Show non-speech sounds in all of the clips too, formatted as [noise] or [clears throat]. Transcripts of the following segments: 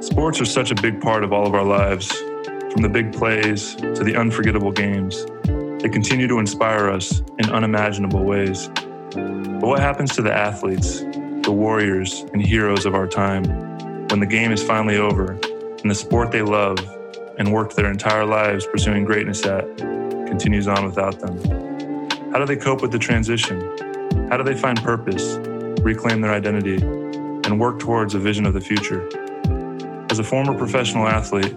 Sports are such a big part of all of our lives, from the big plays to the unforgettable games. They continue to inspire us in unimaginable ways. But what happens to the athletes, the warriors, and heroes of our time when the game is finally over and the sport they love and worked their entire lives pursuing greatness at continues on without them? How do they cope with the transition? How do they find purpose, reclaim their identity, and work towards a vision of the future? As a former professional athlete,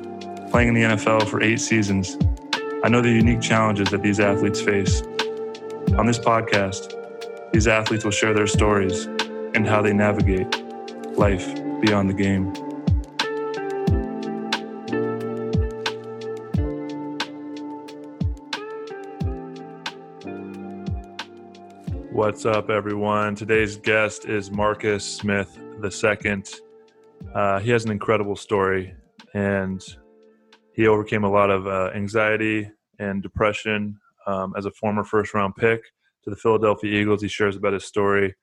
playing in the NFL for eight seasons, I know the unique challenges that these athletes face. On this podcast, these athletes will share their stories and how they navigate life beyond the game. What's up, everyone? Today's guest is Marcus Smith II. Uh, he has an incredible story, and he overcame a lot of uh, anxiety and depression um, as a former first round pick to the Philadelphia Eagles. He shares about his story,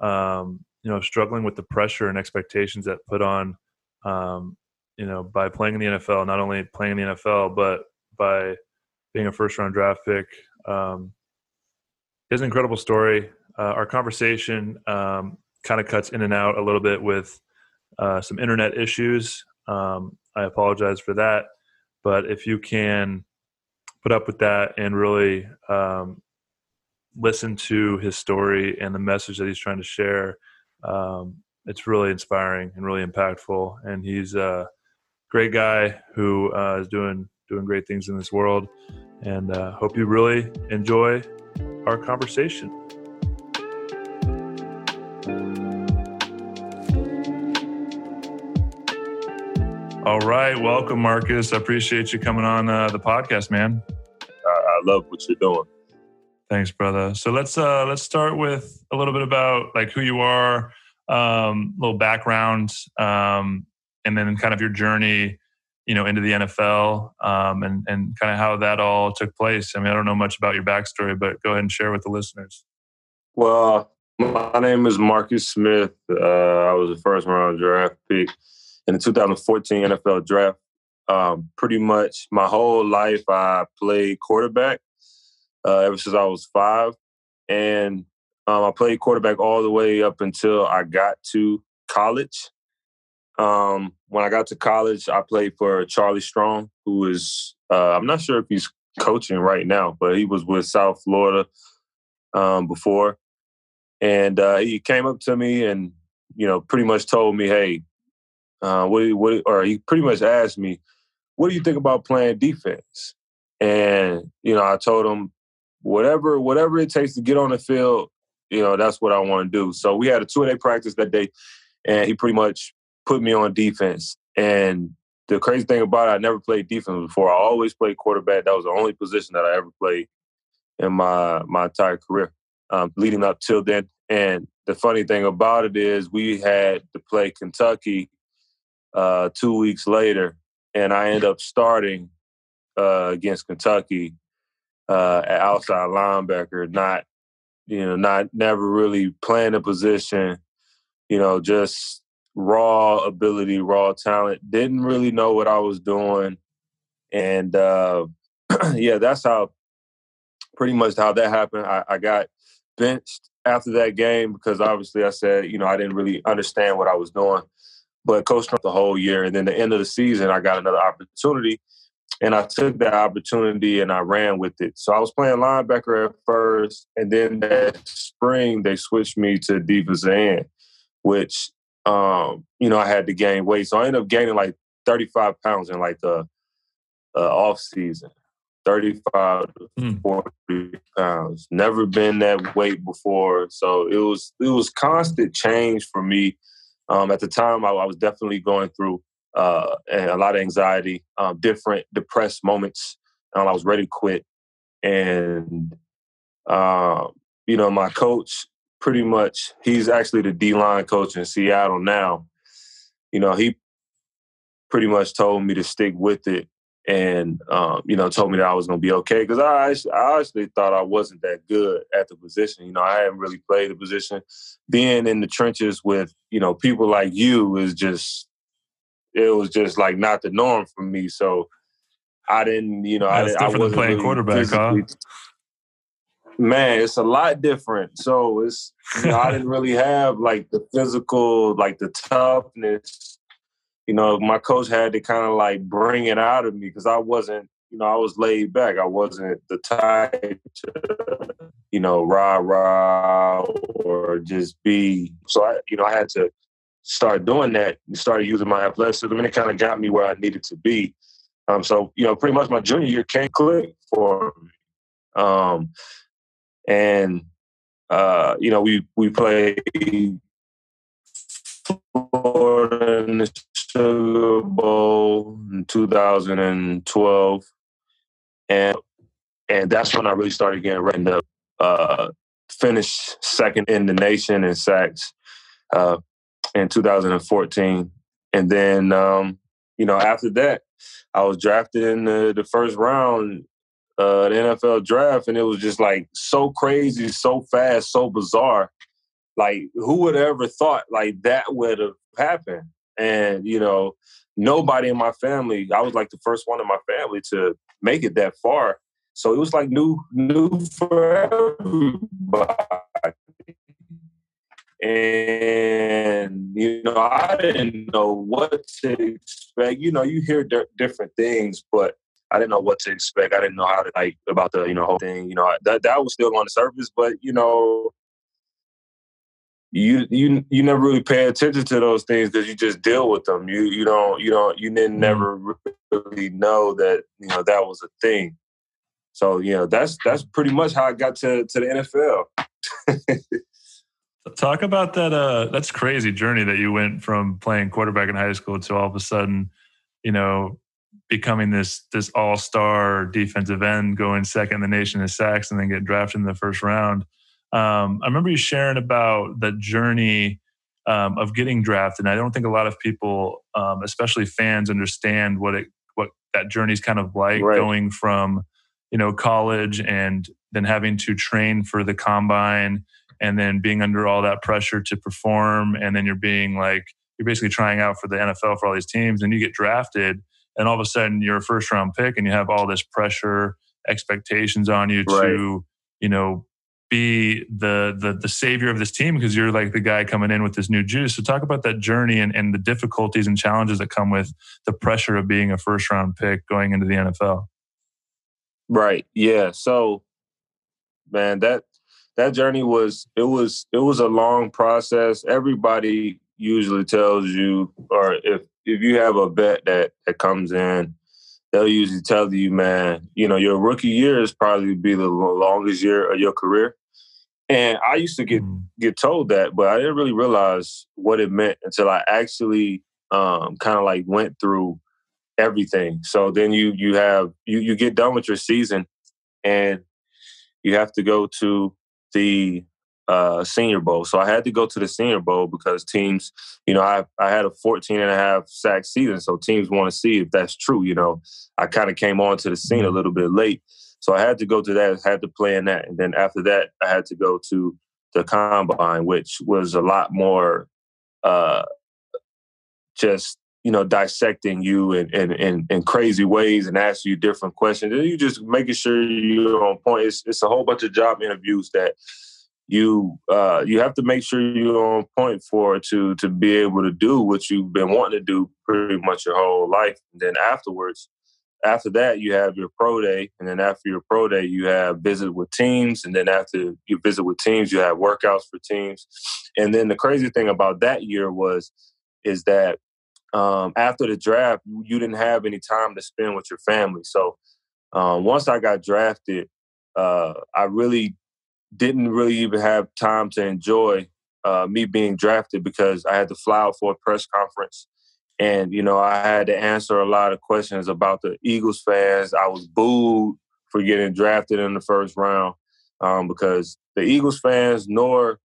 um, you know, struggling with the pressure and expectations that put on, um, you know, by playing in the NFL, not only playing in the NFL, but by being a first round draft pick. Um, an incredible story. Uh, our conversation um, kind of cuts in and out a little bit with uh, some internet issues. Um, I apologize for that. But if you can put up with that and really um, listen to his story and the message that he's trying to share, um, it's really inspiring and really impactful. And he's a great guy who uh, is doing doing great things in this world. And uh, hope you really enjoy our conversation. All right, welcome, Marcus. I appreciate you coming on uh, the podcast, man. I, I love what you're doing. Thanks, brother. So let's uh, let's start with a little bit about like who you are, um, little background, um, and then kind of your journey, you know, into the NFL, um, and and kind of how that all took place. I mean, I don't know much about your backstory, but go ahead and share with the listeners. Well, my name is Marcus Smith. Uh, I was a first round draft pick in the 2014 NFL draft. Um, pretty much my whole life, I played quarterback uh, ever since I was five, and um, I played quarterback all the way up until I got to college. Um, when I got to college, I played for Charlie Strong, who is uh, I'm not sure if he's coaching right now, but he was with South Florida um, before, and uh, he came up to me and you know pretty much told me, "Hey, uh, what, what, or he pretty much asked me, "What do you think about playing defense?" And you know, I told him, whatever, whatever it takes to get on the field, you know, that's what I want to do. So we had a two day practice that day, and he pretty much put me on defense. And the crazy thing about it, I never played defense before. I always played quarterback. That was the only position that I ever played in my my entire career, um, leading up till then. And the funny thing about it is, we had to play Kentucky uh, two weeks later, and I end up starting uh, against Kentucky uh, at outside linebacker. Not, you know, not never really playing a position. You know, just raw ability, raw talent. Didn't really know what I was doing, and uh, [clears throat] yeah, that's how pretty much how that happened. I, I got benched after that game because obviously I said, you know, I didn't really understand what I was doing but coached the whole year. And then the end of the season, I got another opportunity, and I took that opportunity and I ran with it. So I was playing linebacker at first, and then that spring they switched me to defensive end, which um, you know I had to gain weight. So I ended up gaining like 35 pounds in like the uh, off season. 35 to mm. 40 pounds. Never been that weight before. So it was it was constant change for me um, at the time, I, I, was definitely going through uh, a lot of anxiety, um, different depressed moments. Um, I was ready to quit, and uh, you know, my coach pretty much he's actually the D line coach in Seattle now. You know, he pretty much told me to stick with it and um, you know told me that I was going to be okay because I, I actually thought I wasn't that good at the position. You know, I hadn't really played the position. Being in the trenches with you know people like you is just it was just like not the norm for me. So I didn't, you know, yeah, I, didn't, I wasn't playing really quarterback, huh? Man, it's a lot different. So it's you know I didn't really have like the physical, like the toughness you know, my coach had to kind of like bring it out of me because I wasn't, you know, I was laid back. I wasn't the type to, you know, rah rah or just be. So I, you know, I had to start doing that and started using my athleticism, and it kind of got me where I needed to be. Um, so you know, pretty much my junior year came click for me. Um, and uh, you know, we we played Florida in the Bowl in 2012, and and that's when I really started getting ready to uh, finish second in the nation in sacks uh, in 2014, and then um, you know after that, I was drafted in the, the first round uh, the NFL draft, and it was just like so crazy, so fast, so bizarre. Like, who would ever thought like that would have happened? And, you know, nobody in my family, I was like the first one in my family to make it that far. So it was like new, new for everybody. And, you know, I didn't know what to expect. You know, you hear d- different things, but I didn't know what to expect. I didn't know how to like about the, you know, whole thing. You know, that that was still on the surface, but you know, you you you never really pay attention to those things because you just deal with them. You you don't you don't you didn't mm-hmm. never really know that you know that was a thing. So you know that's that's pretty much how I got to to the NFL. [laughs] Talk about that. Uh, that's crazy journey that you went from playing quarterback in high school to all of a sudden, you know, becoming this this all star defensive end, going second in the nation in sacks, and then get drafted in the first round. Um, I remember you sharing about the journey um, of getting drafted. And I don't think a lot of people, um, especially fans, understand what it what that journey is kind of like right. going from you know college and then having to train for the combine and then being under all that pressure to perform and then you're being like you're basically trying out for the NFL for all these teams and you get drafted and all of a sudden you're a first round pick and you have all this pressure expectations on you right. to you know be the the the savior of this team because you're like the guy coming in with this new juice. So talk about that journey and, and the difficulties and challenges that come with the pressure of being a first round pick going into the NFL. Right. Yeah. So man, that that journey was it was it was a long process. Everybody usually tells you or if if you have a bet that that comes in they'll usually tell you, man, you know, your rookie year is probably be the longest year of your career. And I used to get mm. get told that, but I didn't really realize what it meant until I actually um, kind of like went through everything. So then you you have you you get done with your season, and you have to go to the uh, Senior Bowl. So I had to go to the Senior Bowl because teams, you know, I, I had a 14 and a half sack season. So teams want to see if that's true. You know, I kind of came on to the scene a little bit late. So I had to go to that, had to play in that. And then after that, I had to go to the combine, which was a lot more uh, just, you know, dissecting you in, in, in, in crazy ways and asking you different questions. And you just making sure you're on point. It's, it's a whole bunch of job interviews that you uh, you have to make sure you're on point for to to be able to do what you've been wanting to do pretty much your whole life. And then afterwards, after that, you have your pro day, and then after your pro day, you have visit with teams, and then after you visit with teams, you have workouts for teams. And then the crazy thing about that year was is that um, after the draft, you didn't have any time to spend with your family. So um, once I got drafted, uh, I really didn't really even have time to enjoy uh, me being drafted because I had to fly out for a press conference. And, you know, I had to answer a lot of questions about the Eagles fans. I was booed for getting drafted in the first round um, because the Eagles fans, nor,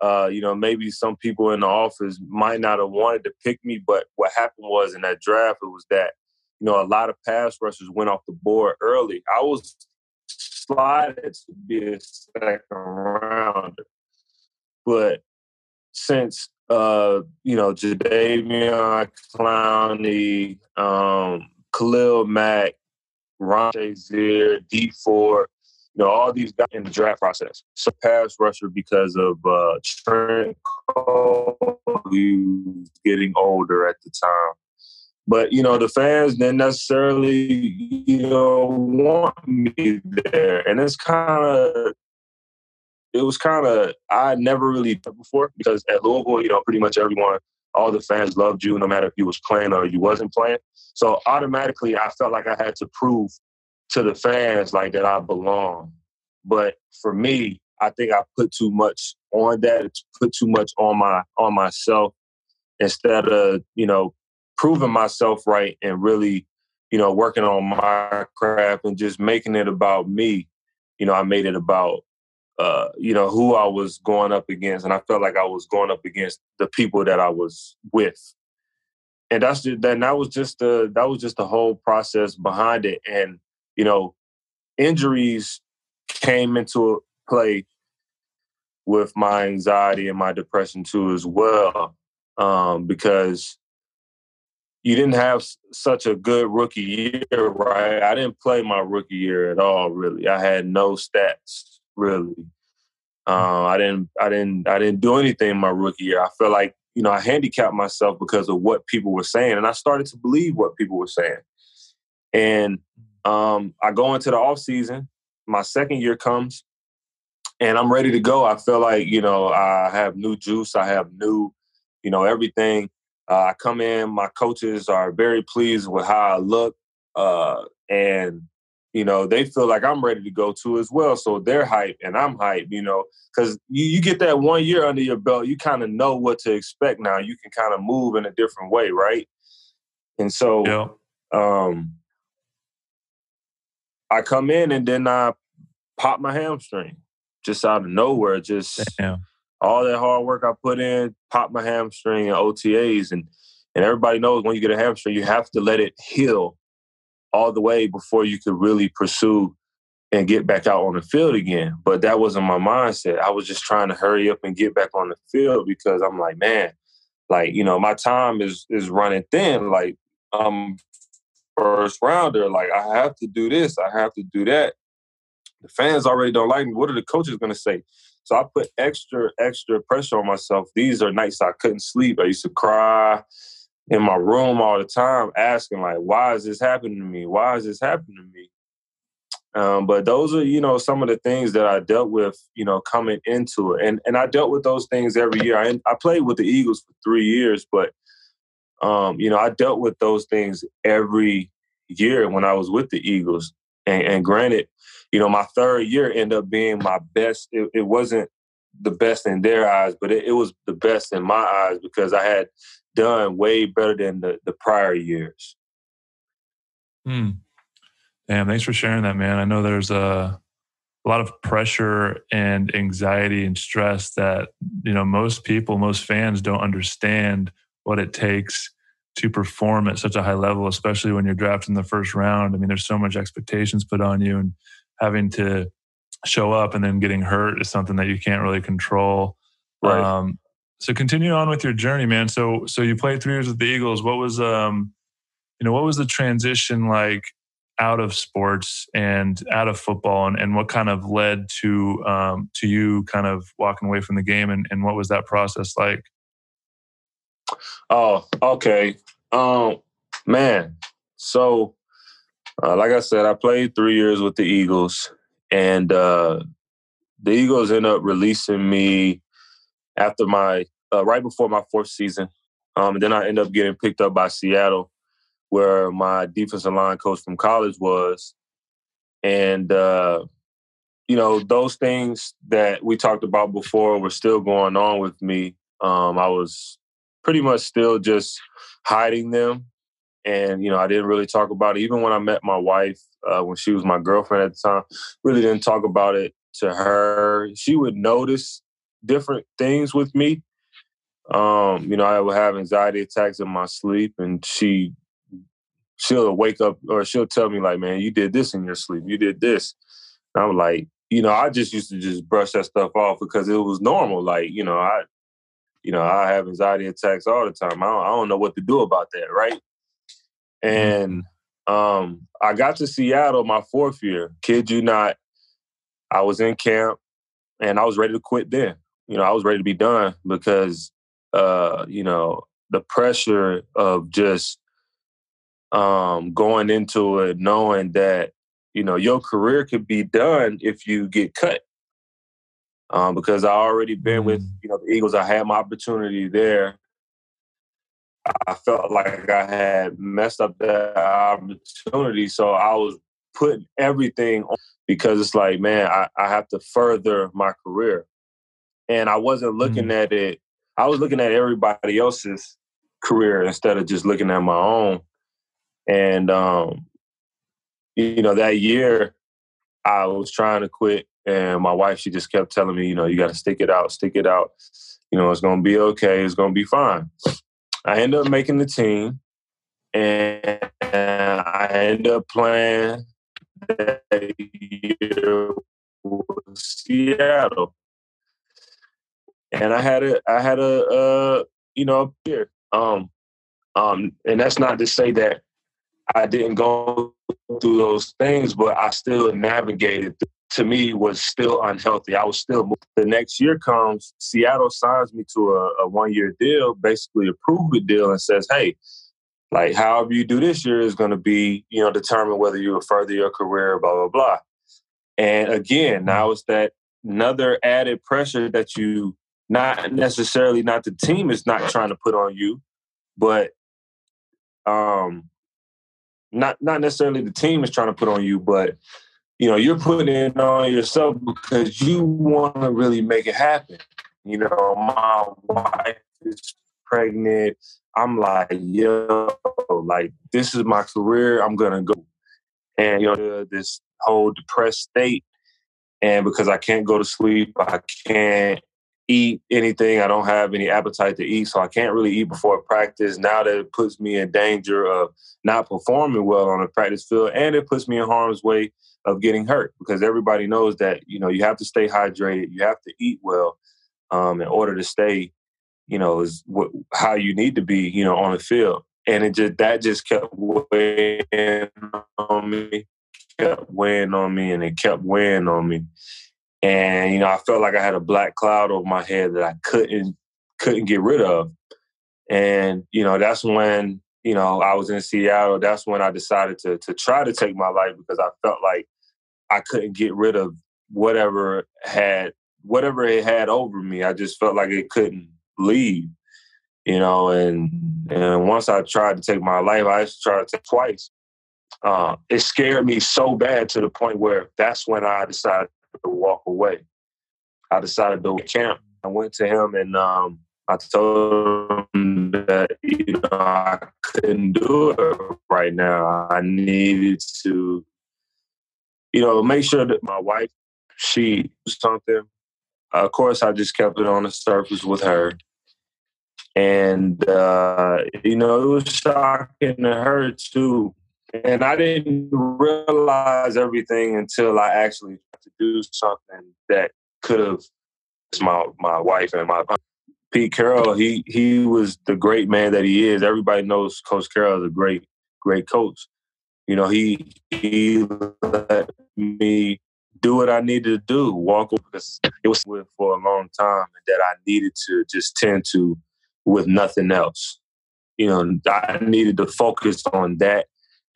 uh, you know, maybe some people in the office might not have wanted to pick me. But what happened was in that draft, it was that, you know, a lot of pass rushers went off the board early. I was slotted to be a second rounder. But since uh, you know, Jadeveon Clowney, um, Khalil Mack, Ryan Shazier, Dee Ford, you know, all these guys in the draft process. So pass rusher because of uh, Trent Cole, who was getting older at the time. But you know, the fans didn't necessarily, you know, want me there, and it's kind of, it was kind of I never really done before because at Louisville, you know, pretty much everyone, all the fans loved you, no matter if you was playing or you wasn't playing. So automatically, I felt like I had to prove to the fans like that I belong. But for me, I think I put too much on that. It's put too much on my on myself instead of you know proving myself right and really you know working on my craft and just making it about me. You know, I made it about uh, you know who I was going up against, and I felt like I was going up against the people that I was with. And that's just, that. That was just the that was just the whole process behind it. And you know, injuries came into play with my anxiety and my depression too as well um, because you didn't have such a good rookie year right i didn't play my rookie year at all really i had no stats really uh, i didn't i didn't i didn't do anything my rookie year i felt like you know i handicapped myself because of what people were saying and i started to believe what people were saying and um, I go into the off season. My second year comes, and I'm ready to go. I feel like you know I have new juice. I have new, you know, everything. Uh, I come in. My coaches are very pleased with how I look, uh, and you know they feel like I'm ready to go too as well. So they're hype and I'm hype. You know, because you, you get that one year under your belt, you kind of know what to expect now. You can kind of move in a different way, right? And so, yeah. um, I come in and then I pop my hamstring just out of nowhere. Just Damn. All that hard work I put in, pop my hamstring and OTAs, and and everybody knows when you get a hamstring, you have to let it heal all the way before you could really pursue and get back out on the field again. But that wasn't my mindset. I was just trying to hurry up and get back on the field because I'm like, man, like you know, my time is is running thin. Like I'm first rounder. Like I have to do this, I have to do that. The fans already don't like me. What are the coaches going to say? So I put extra, extra pressure on myself. These are nights I couldn't sleep. I used to cry in my room all the time, asking like, "Why is this happening to me? Why is this happening to me?" Um, but those are, you know, some of the things that I dealt with, you know, coming into it, and and I dealt with those things every year. I I played with the Eagles for three years, but um, you know, I dealt with those things every year when I was with the Eagles. And, and granted, you know, my third year ended up being my best. It, it wasn't the best in their eyes, but it, it, was the best in my eyes because I had done way better than the, the prior years. Hmm. Damn, thanks for sharing that, man. I know there's a, a lot of pressure and anxiety and stress that, you know, most people, most fans don't understand what it takes to perform at such a high level, especially when you're drafted in the first round. I mean, there's so much expectations put on you, and having to show up and then getting hurt is something that you can't really control. Right. Um, so continue on with your journey, man. So so you played three years with the Eagles. What was um, you know, what was the transition like out of sports and out of football, and, and what kind of led to um, to you kind of walking away from the game, and, and what was that process like? Oh, okay. Um, man. So, uh, like I said, I played three years with the Eagles, and uh, the Eagles end up releasing me after my uh, right before my fourth season. Um, and then I end up getting picked up by Seattle, where my defensive line coach from college was, and uh, you know those things that we talked about before were still going on with me. Um, I was pretty much still just hiding them. And, you know, I didn't really talk about it. Even when I met my wife, uh, when she was my girlfriend at the time, really didn't talk about it to her. She would notice different things with me. Um, you know, I would have anxiety attacks in my sleep, and she she'll wake up or she'll tell me like, "Man, you did this in your sleep. You did this." And I'm like, you know, I just used to just brush that stuff off because it was normal. Like, you know, I, you know, I have anxiety attacks all the time. I don't, I don't know what to do about that, right? And um, I got to Seattle my fourth year. Kid you not, I was in camp and I was ready to quit then. You know, I was ready to be done because, uh, you know, the pressure of just um, going into it knowing that you know your career could be done if you get cut. Um, because I already been with mm. you know the Eagles, I had my opportunity there. I felt like I had messed up that opportunity, so I was putting everything on because it's like, man, I, I have to further my career, and I wasn't looking mm. at it. I was looking at everybody else's career instead of just looking at my own. And um, you know, that year I was trying to quit and my wife she just kept telling me, you know, you gotta stick it out, stick it out. You know, it's gonna be okay, it's gonna be fine. I ended up making the team and I ended up playing that year with Seattle. And I had a I had a uh, you know, here. Um um and that's not to say that I didn't go through those things, but I still navigated. To me, was still unhealthy. I was still. The next year comes, Seattle signs me to a, a one year deal, basically a prove it deal, and says, "Hey, like however you do this year is going to be, you know, determine whether you will further your career, blah blah blah." And again, now it's that another added pressure that you not necessarily not the team is not trying to put on you, but um not not necessarily the team is trying to put on you, but you know, you're putting it on yourself because you want to really make it happen. You know, my wife is pregnant. I'm like, yo, like this is my career. I'm gonna go, and you know, this whole depressed state, and because I can't go to sleep, I can't eat anything. I don't have any appetite to eat, so I can't really eat before practice. Now that it puts me in danger of not performing well on the practice field, and it puts me in harm's way of getting hurt because everybody knows that you know you have to stay hydrated, you have to eat well um, in order to stay, you know, is how you need to be, you know, on the field. And it just that just kept weighing on me, kept weighing on me, and it kept weighing on me and you know I felt like I had a black cloud over my head that I couldn't couldn't get rid of. And you know that's when you know I was in Seattle. That's when I decided to to try to take my life because I felt like I couldn't get rid of whatever had whatever it had over me. I just felt like it couldn't leave. You know, and and once I tried to take my life, I tried to take twice. Uh, it scared me so bad to the point where that's when I decided to walk away. I decided to camp. I went to him and um, I told him that you know I couldn't do it right now. I needed to, you know, make sure that my wife she something. of course, I just kept it on the surface with her, and uh, you know it was shocking to her too. And I didn't realize everything until I actually had to do something that could have my my wife and my Pete Carroll. He he was the great man that he is. Everybody knows Coach Carroll is a great great coach. You know he he let me do what I needed to do, walk because it was with for a long time that I needed to just tend to with nothing else. You know, I needed to focus on that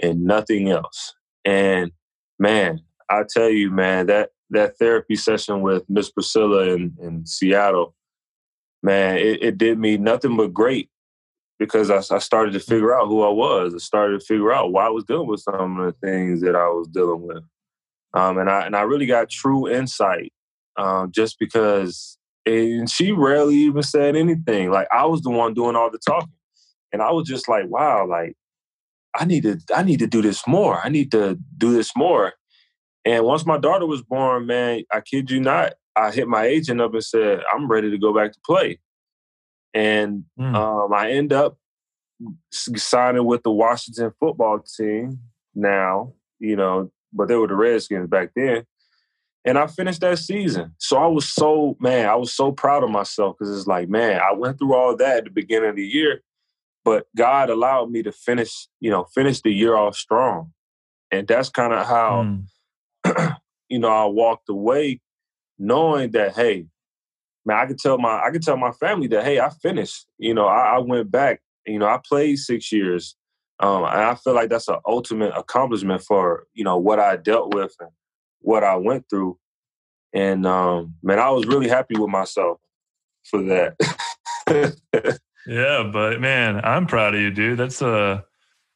and nothing else. And man, I tell you, man, that that therapy session with Miss Priscilla in, in Seattle, man, it, it, did me nothing but great because I, I, started to figure out who I was. I started to figure out why I was dealing with some of the things that I was dealing with, um, and I and I really got true insight um, just because. And she rarely even said anything. Like I was the one doing all the talking, and I was just like, "Wow, like I need to, I need to do this more. I need to do this more." And once my daughter was born, man, I kid you not, I hit my agent up and said, I'm ready to go back to play. And mm. um, I end up signing with the Washington football team now, you know, but they were the Redskins back then. And I finished that season. So I was so, man, I was so proud of myself because it's like, man, I went through all that at the beginning of the year, but God allowed me to finish, you know, finish the year off strong. And that's kind of how, mm. [clears throat] you know, I walked away knowing that, hey, man, I could tell my I could tell my family that, hey, I finished. You know, I, I went back. You know, I played six years. Um, and I feel like that's an ultimate accomplishment for you know what I dealt with and what I went through. And um, man, I was really happy with myself for that. [laughs] yeah, but man, I'm proud of you, dude. That's a uh,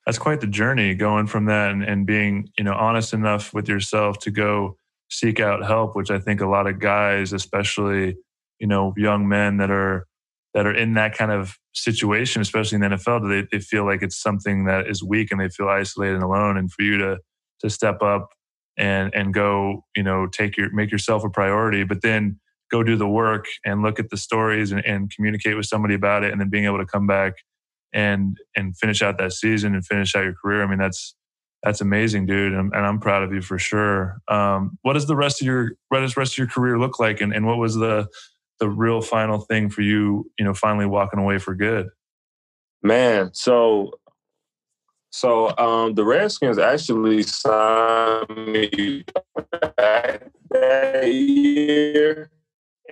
that's quite the journey going from that and, and being you know honest enough with yourself to go seek out help, which I think a lot of guys, especially you know young men that are that are in that kind of situation, especially in the NFL, they, they feel like it's something that is weak and they feel isolated and alone. And for you to to step up and and go, you know, take your make yourself a priority, but then go do the work and look at the stories and, and communicate with somebody about it, and then being able to come back and and finish out that season and finish out your career. I mean, that's that's amazing, dude, and, and I'm proud of you for sure. Um, what does the rest of your what does rest of your career look like, and, and what was the the real final thing for you, you know, finally walking away for good? Man, so so um, the Redskins actually signed me back that year,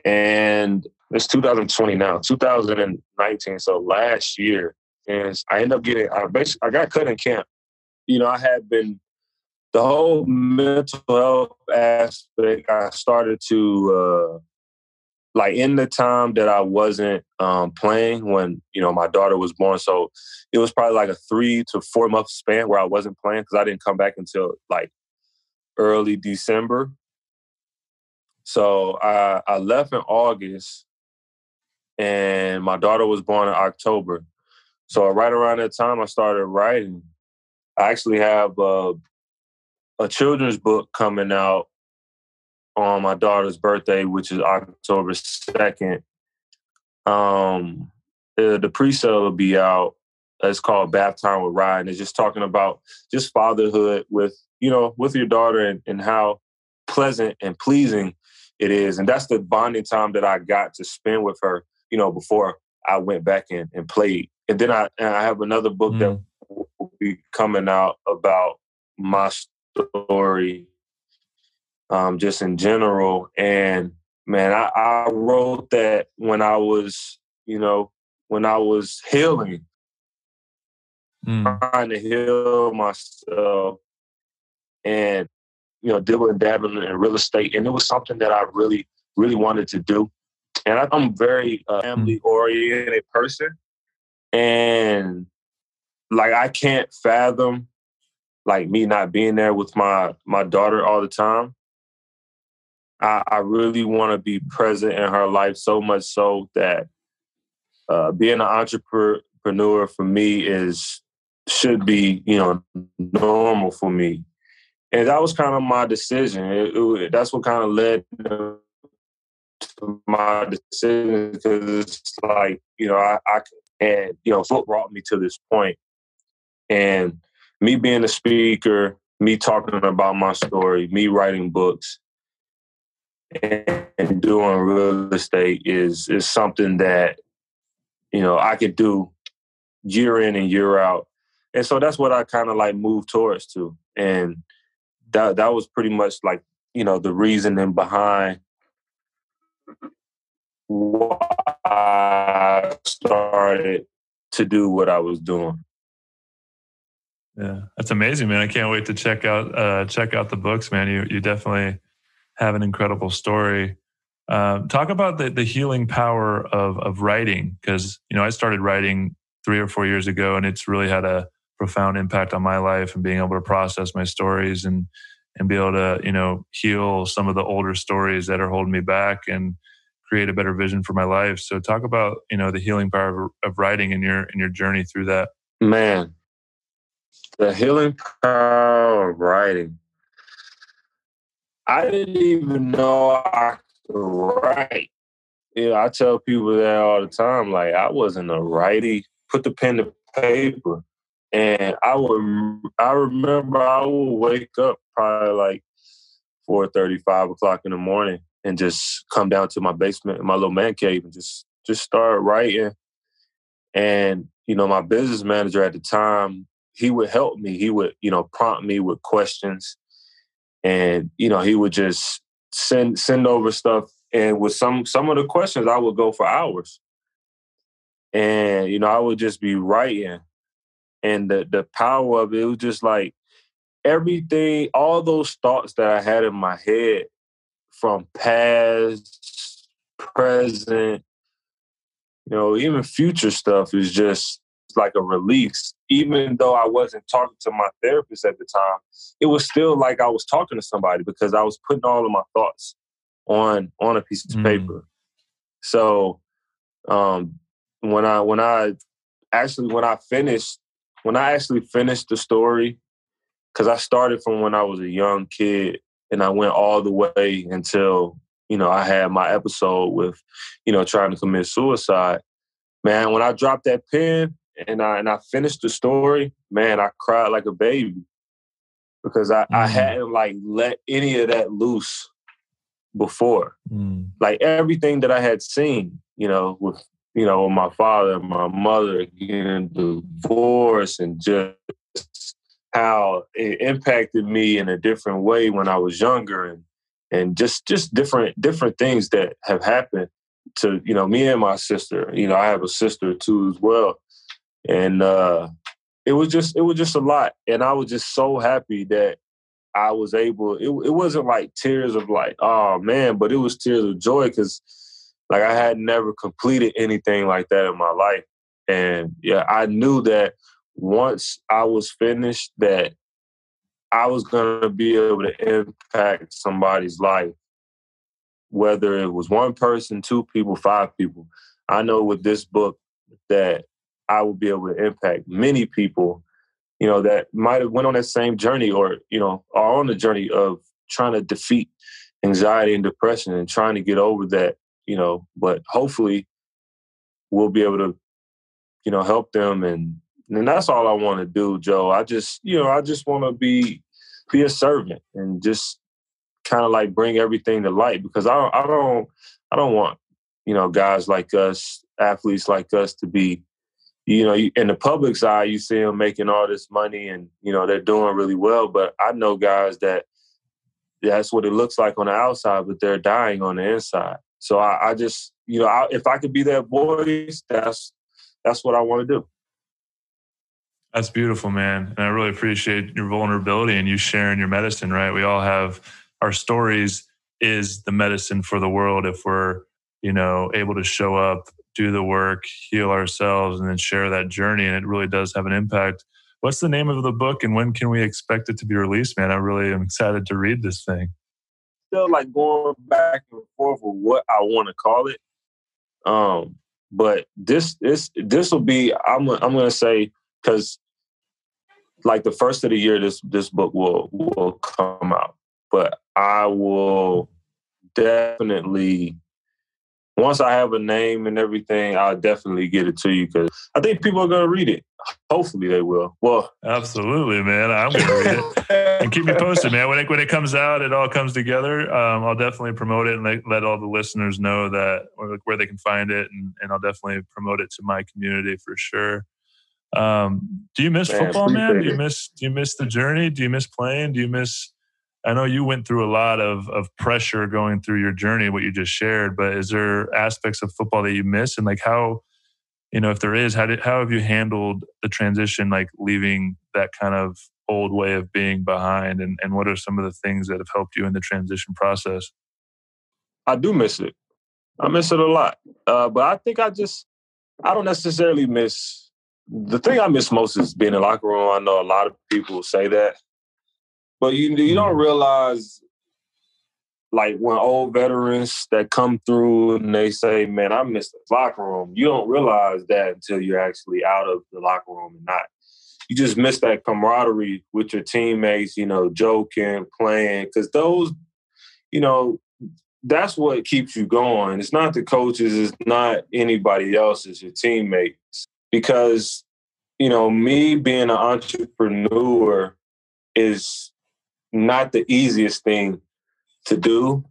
and it's 2020 now, 2019. So last year, and I ended up getting I basically I got cut in camp. You know, I had been the whole mental health aspect. I started to uh, like in the time that I wasn't um, playing when you know my daughter was born. So it was probably like a three to four month span where I wasn't playing because I didn't come back until like early December. So I, I left in August, and my daughter was born in October. So right around that time, I started writing. I actually have a, a children's book coming out on my daughter's birthday, which is October 2nd. Um, the, pre-sale will be out. It's called Bath Time with Rai. It's just talking about just fatherhood with, you know, with your daughter and, and how pleasant and pleasing it is. And that's the bonding time that I got to spend with her, you know, before I went back in and played. And then I, and I have another book mm. that will be coming out about my story um, just in general. And man, I, I wrote that when I was, you know, when I was healing, mm. trying to heal myself, and you know, dibbling dabbling in real estate, and it was something that I really, really wanted to do. And I, am a very uh, family oriented person, and like I can't fathom like me not being there with my my daughter all the time. I, I really want to be present in her life so much so that uh, being an entrepreneur for me is should be you know normal for me, and that was kind of my decision. It, it, that's what kind of led to my decision because it's like you know I, I and you know what brought me to this point, and me being a speaker, me talking about my story, me writing books and doing real estate is is something that you know I could do year in and year out, and so that's what I kind of like moved towards to, and that that was pretty much like you know the reasoning behind why I started to do what I was doing. Yeah, that's amazing, man! I can't wait to check out uh, check out the books, man. You you definitely have an incredible story. Uh, talk about the, the healing power of, of writing, because you know I started writing three or four years ago, and it's really had a profound impact on my life and being able to process my stories and and be able to you know heal some of the older stories that are holding me back and create a better vision for my life. So talk about you know the healing power of, of writing in your in your journey through that. Man, the healing power of writing I didn't even know I could write. You know, I tell people that all the time. Like I wasn't a righty. Put the pen to paper. And I would, I remember I would wake up probably like four thirty, five o'clock in the morning, and just come down to my basement, in my little man cave, and just just start writing. And you know, my business manager at the time, he would help me. He would, you know, prompt me with questions, and you know, he would just send send over stuff. And with some some of the questions, I would go for hours. And you know, I would just be writing, and the the power of it, it was just like everything, all those thoughts that I had in my head from past, present, you know, even future stuff is just like a release. Even though I wasn't talking to my therapist at the time, it was still like I was talking to somebody because I was putting all of my thoughts on on a piece of mm. paper. So um when I when I actually when I finished when I actually finished the story, because I started from when I was a young kid and I went all the way until you know I had my episode with you know trying to commit suicide. Man, when I dropped that pen and I and I finished the story, man, I cried like a baby because I, mm. I hadn't like let any of that loose before. Mm. Like everything that I had seen, you know, with you know, my father, and my mother getting divorced and just how it impacted me in a different way when I was younger and and just just different different things that have happened to you know me and my sister. You know I have a sister too as well. And uh it was just it was just a lot. And I was just so happy that I was able it, it wasn't like tears of like oh man but it was tears of joy cuz like I had never completed anything like that in my life and yeah I knew that once I was finished that I was going to be able to impact somebody's life, whether it was one person, two people, five people. I know with this book that I will be able to impact many people, you know, that might have went on that same journey or, you know, are on the journey of trying to defeat anxiety and depression and trying to get over that, you know, but hopefully we'll be able to, you know, help them and and that's all I want to do, Joe. I just, you know, I just want to be be a servant and just kind of like bring everything to light because I don't, I don't, I don't want, you know, guys like us, athletes like us to be, you know, in the public's eye, you see them making all this money and, you know, they're doing really well. But I know guys that that's what it looks like on the outside, but they're dying on the inside. So I, I just, you know, I, if I could be that voice, that's that's what I want to do. That's beautiful, man. And I really appreciate your vulnerability and you sharing your medicine, right? We all have our stories is the medicine for the world if we're, you know, able to show up, do the work, heal ourselves, and then share that journey. And it really does have an impact. What's the name of the book and when can we expect it to be released, man? I really am excited to read this thing. Still like going back and forth with what I want to call it. Um, but this this this will be I'm I'm gonna say because like the first of the year this this book will will come out but i will definitely once i have a name and everything i'll definitely get it to you because i think people are going to read it hopefully they will well absolutely man i'm going to read it and keep me posted man when it when it comes out it all comes together um, i'll definitely promote it and let, let all the listeners know that where they can find it and, and i'll definitely promote it to my community for sure um, do you miss man, football, man? Do you miss do you miss the journey? Do you miss playing? Do you miss? I know you went through a lot of of pressure going through your journey, what you just shared. But is there aspects of football that you miss, and like how, you know, if there is, how did how have you handled the transition, like leaving that kind of old way of being behind, and and what are some of the things that have helped you in the transition process? I do miss it. I miss it a lot, uh, but I think I just I don't necessarily miss the thing I miss most is being in locker room. I know a lot of people say that, but you you don't mm-hmm. realize like when old veterans that come through and they say, "Man, I miss the locker room." You don't realize that until you're actually out of the locker room and not. You just miss that camaraderie with your teammates. You know, joking, playing, because those, you know, that's what keeps you going. It's not the coaches. It's not anybody else. It's your teammates because you know, me being an entrepreneur is not the easiest thing to do.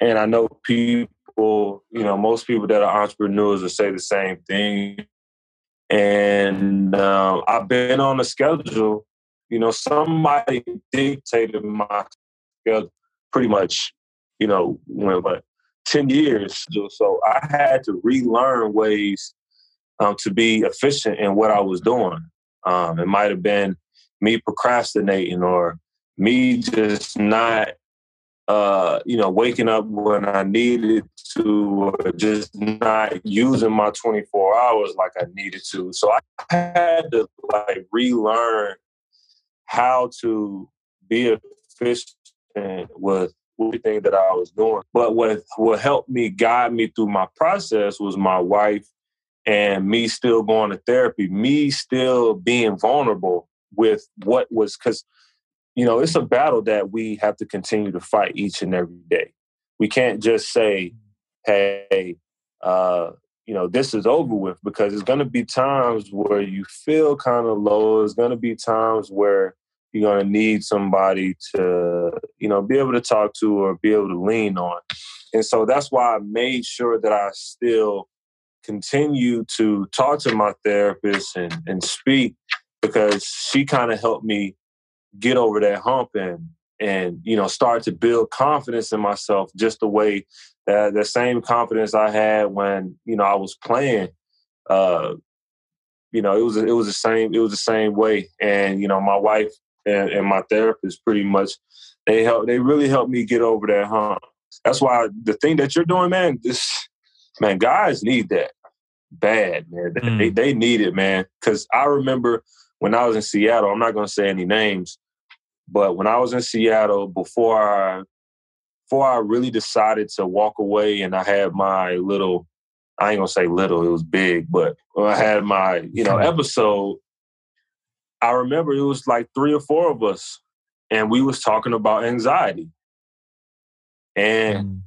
And I know people, you know, most people that are entrepreneurs will say the same thing. And uh, I've been on a schedule, you know, somebody dictated my schedule pretty much, you know, when, but 10 years. So I had to relearn ways um, to be efficient in what I was doing. Um, it might have been me procrastinating or me just not, uh, you know, waking up when I needed to, or just not using my 24 hours like I needed to. So I had to like relearn how to be efficient with everything that I was doing. But what what helped me guide me through my process was my wife and me still going to therapy, me still being vulnerable with what was because you know it's a battle that we have to continue to fight each and every day. We can't just say, "Hey, uh, you know, this is over with," because it's going to be times where you feel kind of low. There's going to be times where you're going to need somebody to, you know, be able to talk to or be able to lean on. And so that's why I made sure that I still continue to talk to my therapist and, and speak because she kind of helped me get over that hump and and you know start to build confidence in myself just the way that the same confidence I had when you know I was playing uh you know it was it was the same it was the same way and you know my wife and, and my therapist pretty much they help they really helped me get over that hump that's why the thing that you're doing man this man, guys need that bad, man. Mm. They, they need it, man. Because I remember when I was in Seattle, I'm not going to say any names, but when I was in Seattle, before I, before I really decided to walk away and I had my little, I ain't to say little, it was big, but when I had my, you know, [laughs] episode, I remember it was like three or four of us and we was talking about anxiety. And, mm.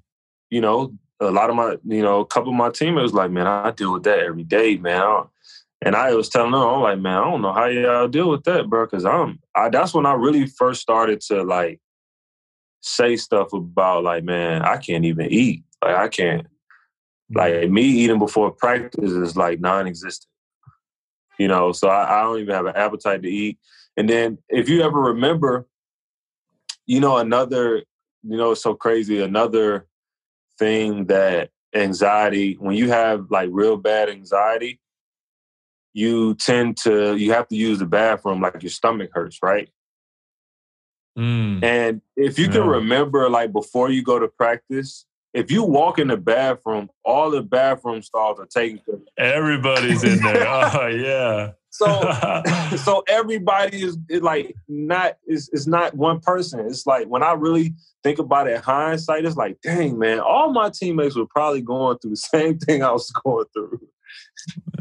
you know, a lot of my, you know, a couple of my teammates like, man, I deal with that every day, man. And I was telling them, I'm like, man, I don't know how y'all deal with that, bro. Cause I'm, I, that's when I really first started to like say stuff about like, man, I can't even eat. Like, I can't, like mm. me eating before practice is like non-existent. You know, so I, I don't even have an appetite to eat. And then if you ever remember, you know, another, you know, it's so crazy. Another thing that anxiety, when you have like real bad anxiety, you tend to you have to use the bathroom like your stomach hurts, right? Mm. And if you yeah. can remember, like before you go to practice, if you walk in the bathroom, all the bathroom stalls are taken. Everybody's in there. [laughs] oh yeah. So, [laughs] so everybody is, like not is is not one person. It's like when I really think about it, hindsight, it's like, dang man, all my teammates were probably going through the [laughs] same thing I was going through.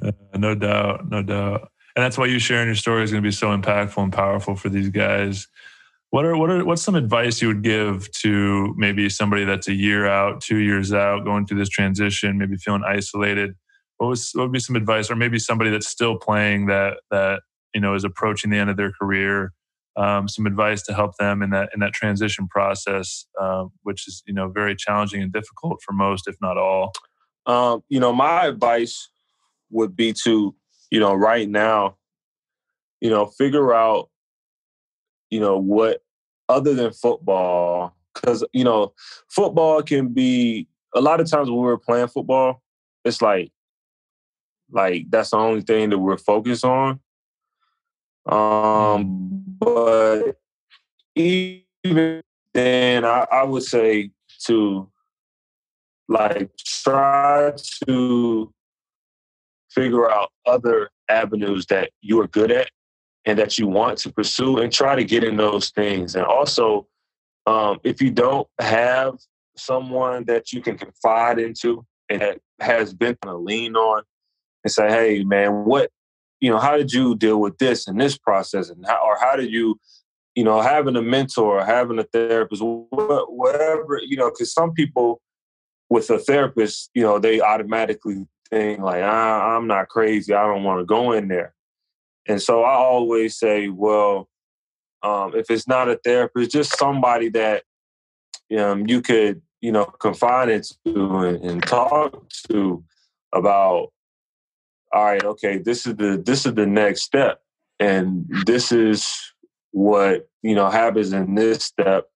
Uh, no doubt, no doubt, and that's why you sharing your story is going to be so impactful and powerful for these guys. What are what are what's some advice you would give to maybe somebody that's a year out, two years out, going through this transition, maybe feeling isolated? what was what would be some advice, or maybe somebody that's still playing that that you know is approaching the end of their career? Um, some advice to help them in that in that transition process, uh, which is you know very challenging and difficult for most, if not all. Um, you know, my advice would be to you know right now, you know, figure out you know what other than football, because you know football can be a lot of times when we were playing football, it's like like that's the only thing that we're focused on. Um, but even then, I, I would say to like try to figure out other avenues that you are good at and that you want to pursue and try to get in those things. And also, um, if you don't have someone that you can confide into and that has been to lean on, and say, hey, man, what, you know, how did you deal with this and this process? And how, or how did you, you know, having a mentor, having a therapist, whatever, you know, because some people with a therapist, you know, they automatically think like, ah, I'm not crazy. I don't want to go in there. And so I always say, well, um, if it's not a therapist, just somebody that um, you could, you know, confide into and, and talk to about. All right, okay, this is the this is the next step, and this is what you know happens in this step,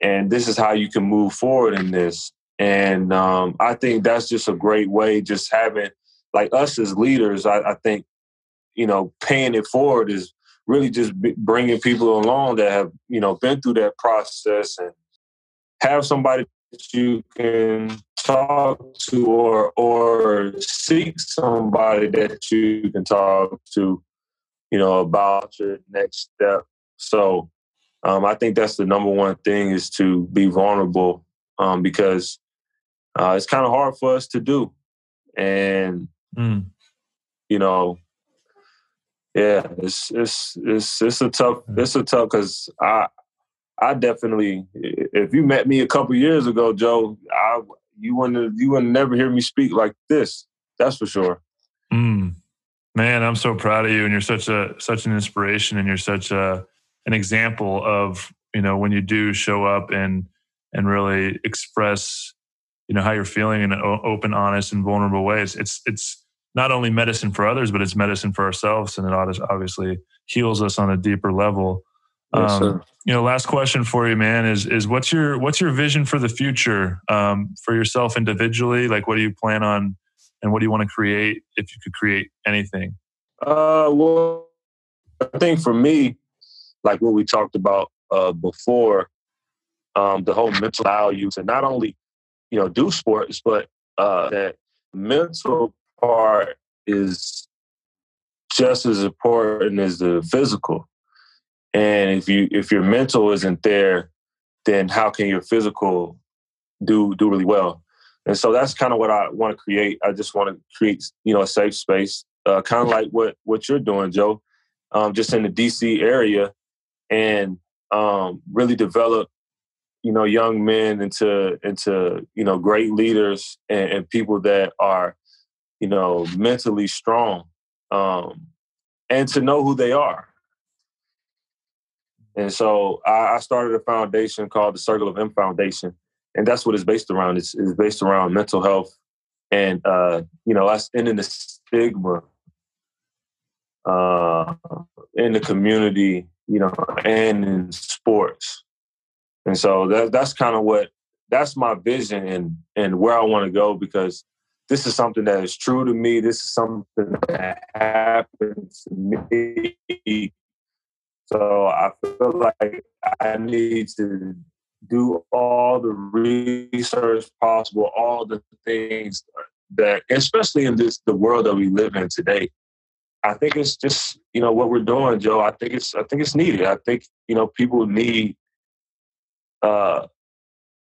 and this is how you can move forward in this. And um, I think that's just a great way. Just having like us as leaders, I, I think you know paying it forward is really just bringing people along that have you know been through that process and have somebody that you can talk to or or seek somebody that you can talk to you know about your next step so um, i think that's the number one thing is to be vulnerable um, because uh, it's kind of hard for us to do and mm. you know yeah, it's it's it's it's a tough it's a tough because I I definitely if you met me a couple years ago, Joe, I you wouldn't you wouldn't never hear me speak like this. That's for sure. Mm. Man, I'm so proud of you, and you're such a such an inspiration, and you're such a an example of you know when you do show up and and really express you know how you're feeling in an open, honest, and vulnerable ways. It's it's not only medicine for others, but it's medicine for ourselves, and it obviously heals us on a deeper level. Yes, um, you know, last question for you, man, is is what's your what's your vision for the future um, for yourself individually? Like, what do you plan on, and what do you want to create if you could create anything? Uh, well, I think for me, like what we talked about uh, before, um, the whole mental values, and not only you know do sports, but uh, that mental part is just as important as the physical. And if you if your mental isn't there, then how can your physical do do really well? And so that's kind of what I want to create. I just want to create, you know, a safe space, uh, kind of like what what you're doing, Joe, um, just in the DC area, and um, really develop, you know, young men into into you know great leaders and, and people that are you know, mentally strong, um, and to know who they are. And so I, I, started a foundation called the Circle of M Foundation, and that's what it's based around. It's, it's based around mental health and uh, you know, us ending the stigma uh, in the community, you know, and in sports. And so that, that's kind of what that's my vision and and where I want to go because this is something that is true to me. This is something that happens to me. So I feel like I need to do all the research possible, all the things that, especially in this the world that we live in today. I think it's just you know what we're doing, Joe. I think it's I think it's needed. I think you know people need uh,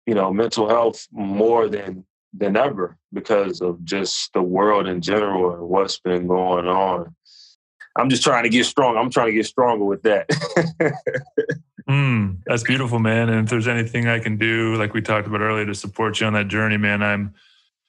you know mental health more than than ever because of just the world in general and what's been going on. I'm just trying to get strong. I'm trying to get stronger with that. [laughs] mm, that's beautiful, man. And if there's anything I can do, like we talked about earlier, to support you on that journey, man, I'm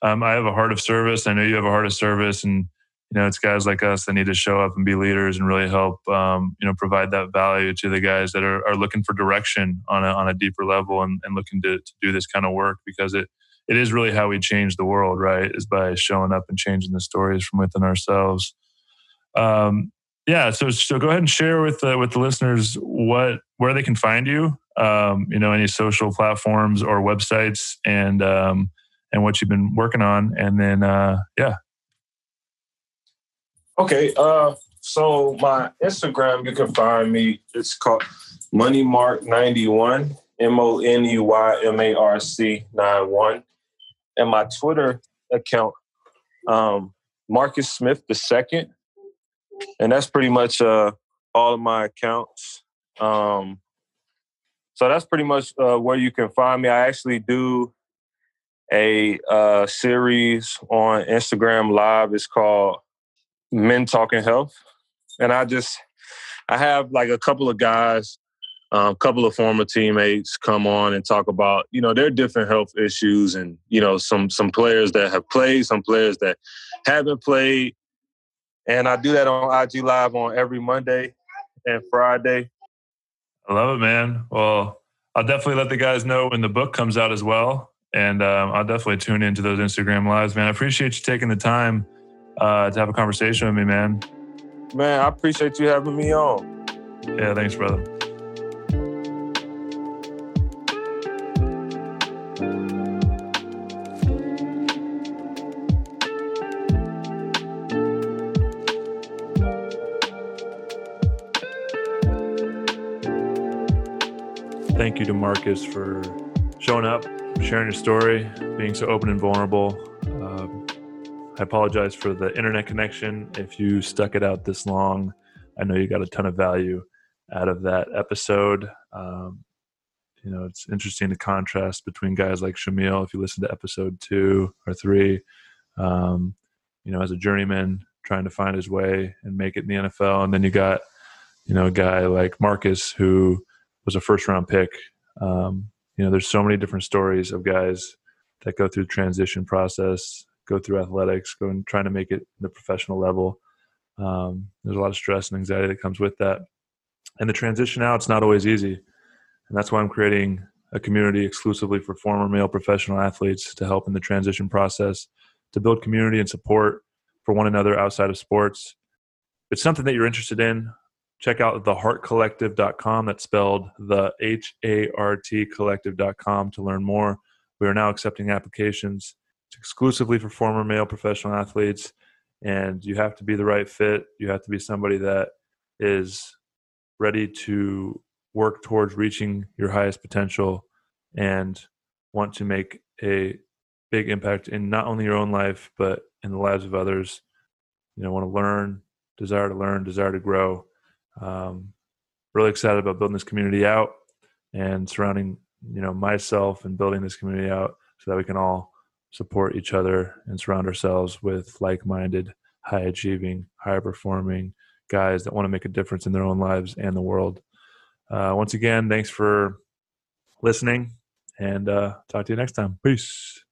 um, I have a heart of service. I know you have a heart of service, and you know it's guys like us that need to show up and be leaders and really help, um, you know, provide that value to the guys that are, are looking for direction on a on a deeper level and, and looking to, to do this kind of work because it it is really how we change the world, right? Is by showing up and changing the stories from within ourselves. Um, yeah, so so go ahead and share with uh, with the listeners what where they can find you. Um, you know, any social platforms or websites, and um, and what you've been working on, and then uh, yeah. Okay, uh, so my Instagram, you can find me. It's called Money Mark ninety one. M O N E Y M A R C 9 1. and my Twitter account, um, Marcus Smith the second, and that's pretty much uh, all of my accounts. Um, so that's pretty much uh, where you can find me. I actually do a uh, series on Instagram Live. It's called Men Talking Health, and I just I have like a couple of guys a um, couple of former teammates come on and talk about you know their different health issues and you know some some players that have played some players that haven't played And I do that on IG Live on every Monday and Friday. I love it, man. Well, I'll definitely let the guys know when the book comes out as well. And um, I'll definitely tune into those Instagram lives, man. I appreciate you taking the time uh, to have a conversation with me, man. Man, I appreciate you having me on. Yeah, thanks, brother. Thank you to Marcus for showing up, sharing your story, being so open and vulnerable. I apologize for the internet connection. If you stuck it out this long, I know you got a ton of value out of that episode. Um, you know, it's interesting the contrast between guys like Shamil. If you listen to episode two or three, um, you know, as a journeyman trying to find his way and make it in the NFL, and then you got, you know, a guy like Marcus who was a first round pick. Um, you know, there's so many different stories of guys that go through the transition process, go through athletics, go and trying to make it the professional level. Um, there's a lot of stress and anxiety that comes with that. And the transition out, it's not always easy. And that's why I'm creating a community exclusively for former male professional athletes to help in the transition process, to build community and support for one another outside of sports. If it's something that you're interested in, check out thehartcollective.com. That's spelled the H A R T collective.com to learn more. We are now accepting applications exclusively for former male professional athletes. And you have to be the right fit. You have to be somebody that is ready to work towards reaching your highest potential and want to make a big impact in not only your own life, but in the lives of others. You know, want to learn, desire to learn, desire to grow um, really excited about building this community out and surrounding you know myself and building this community out so that we can all support each other and surround ourselves with like-minded high achieving high performing guys that want to make a difference in their own lives and the world. Uh, once again thanks for listening and uh, talk to you next time. Peace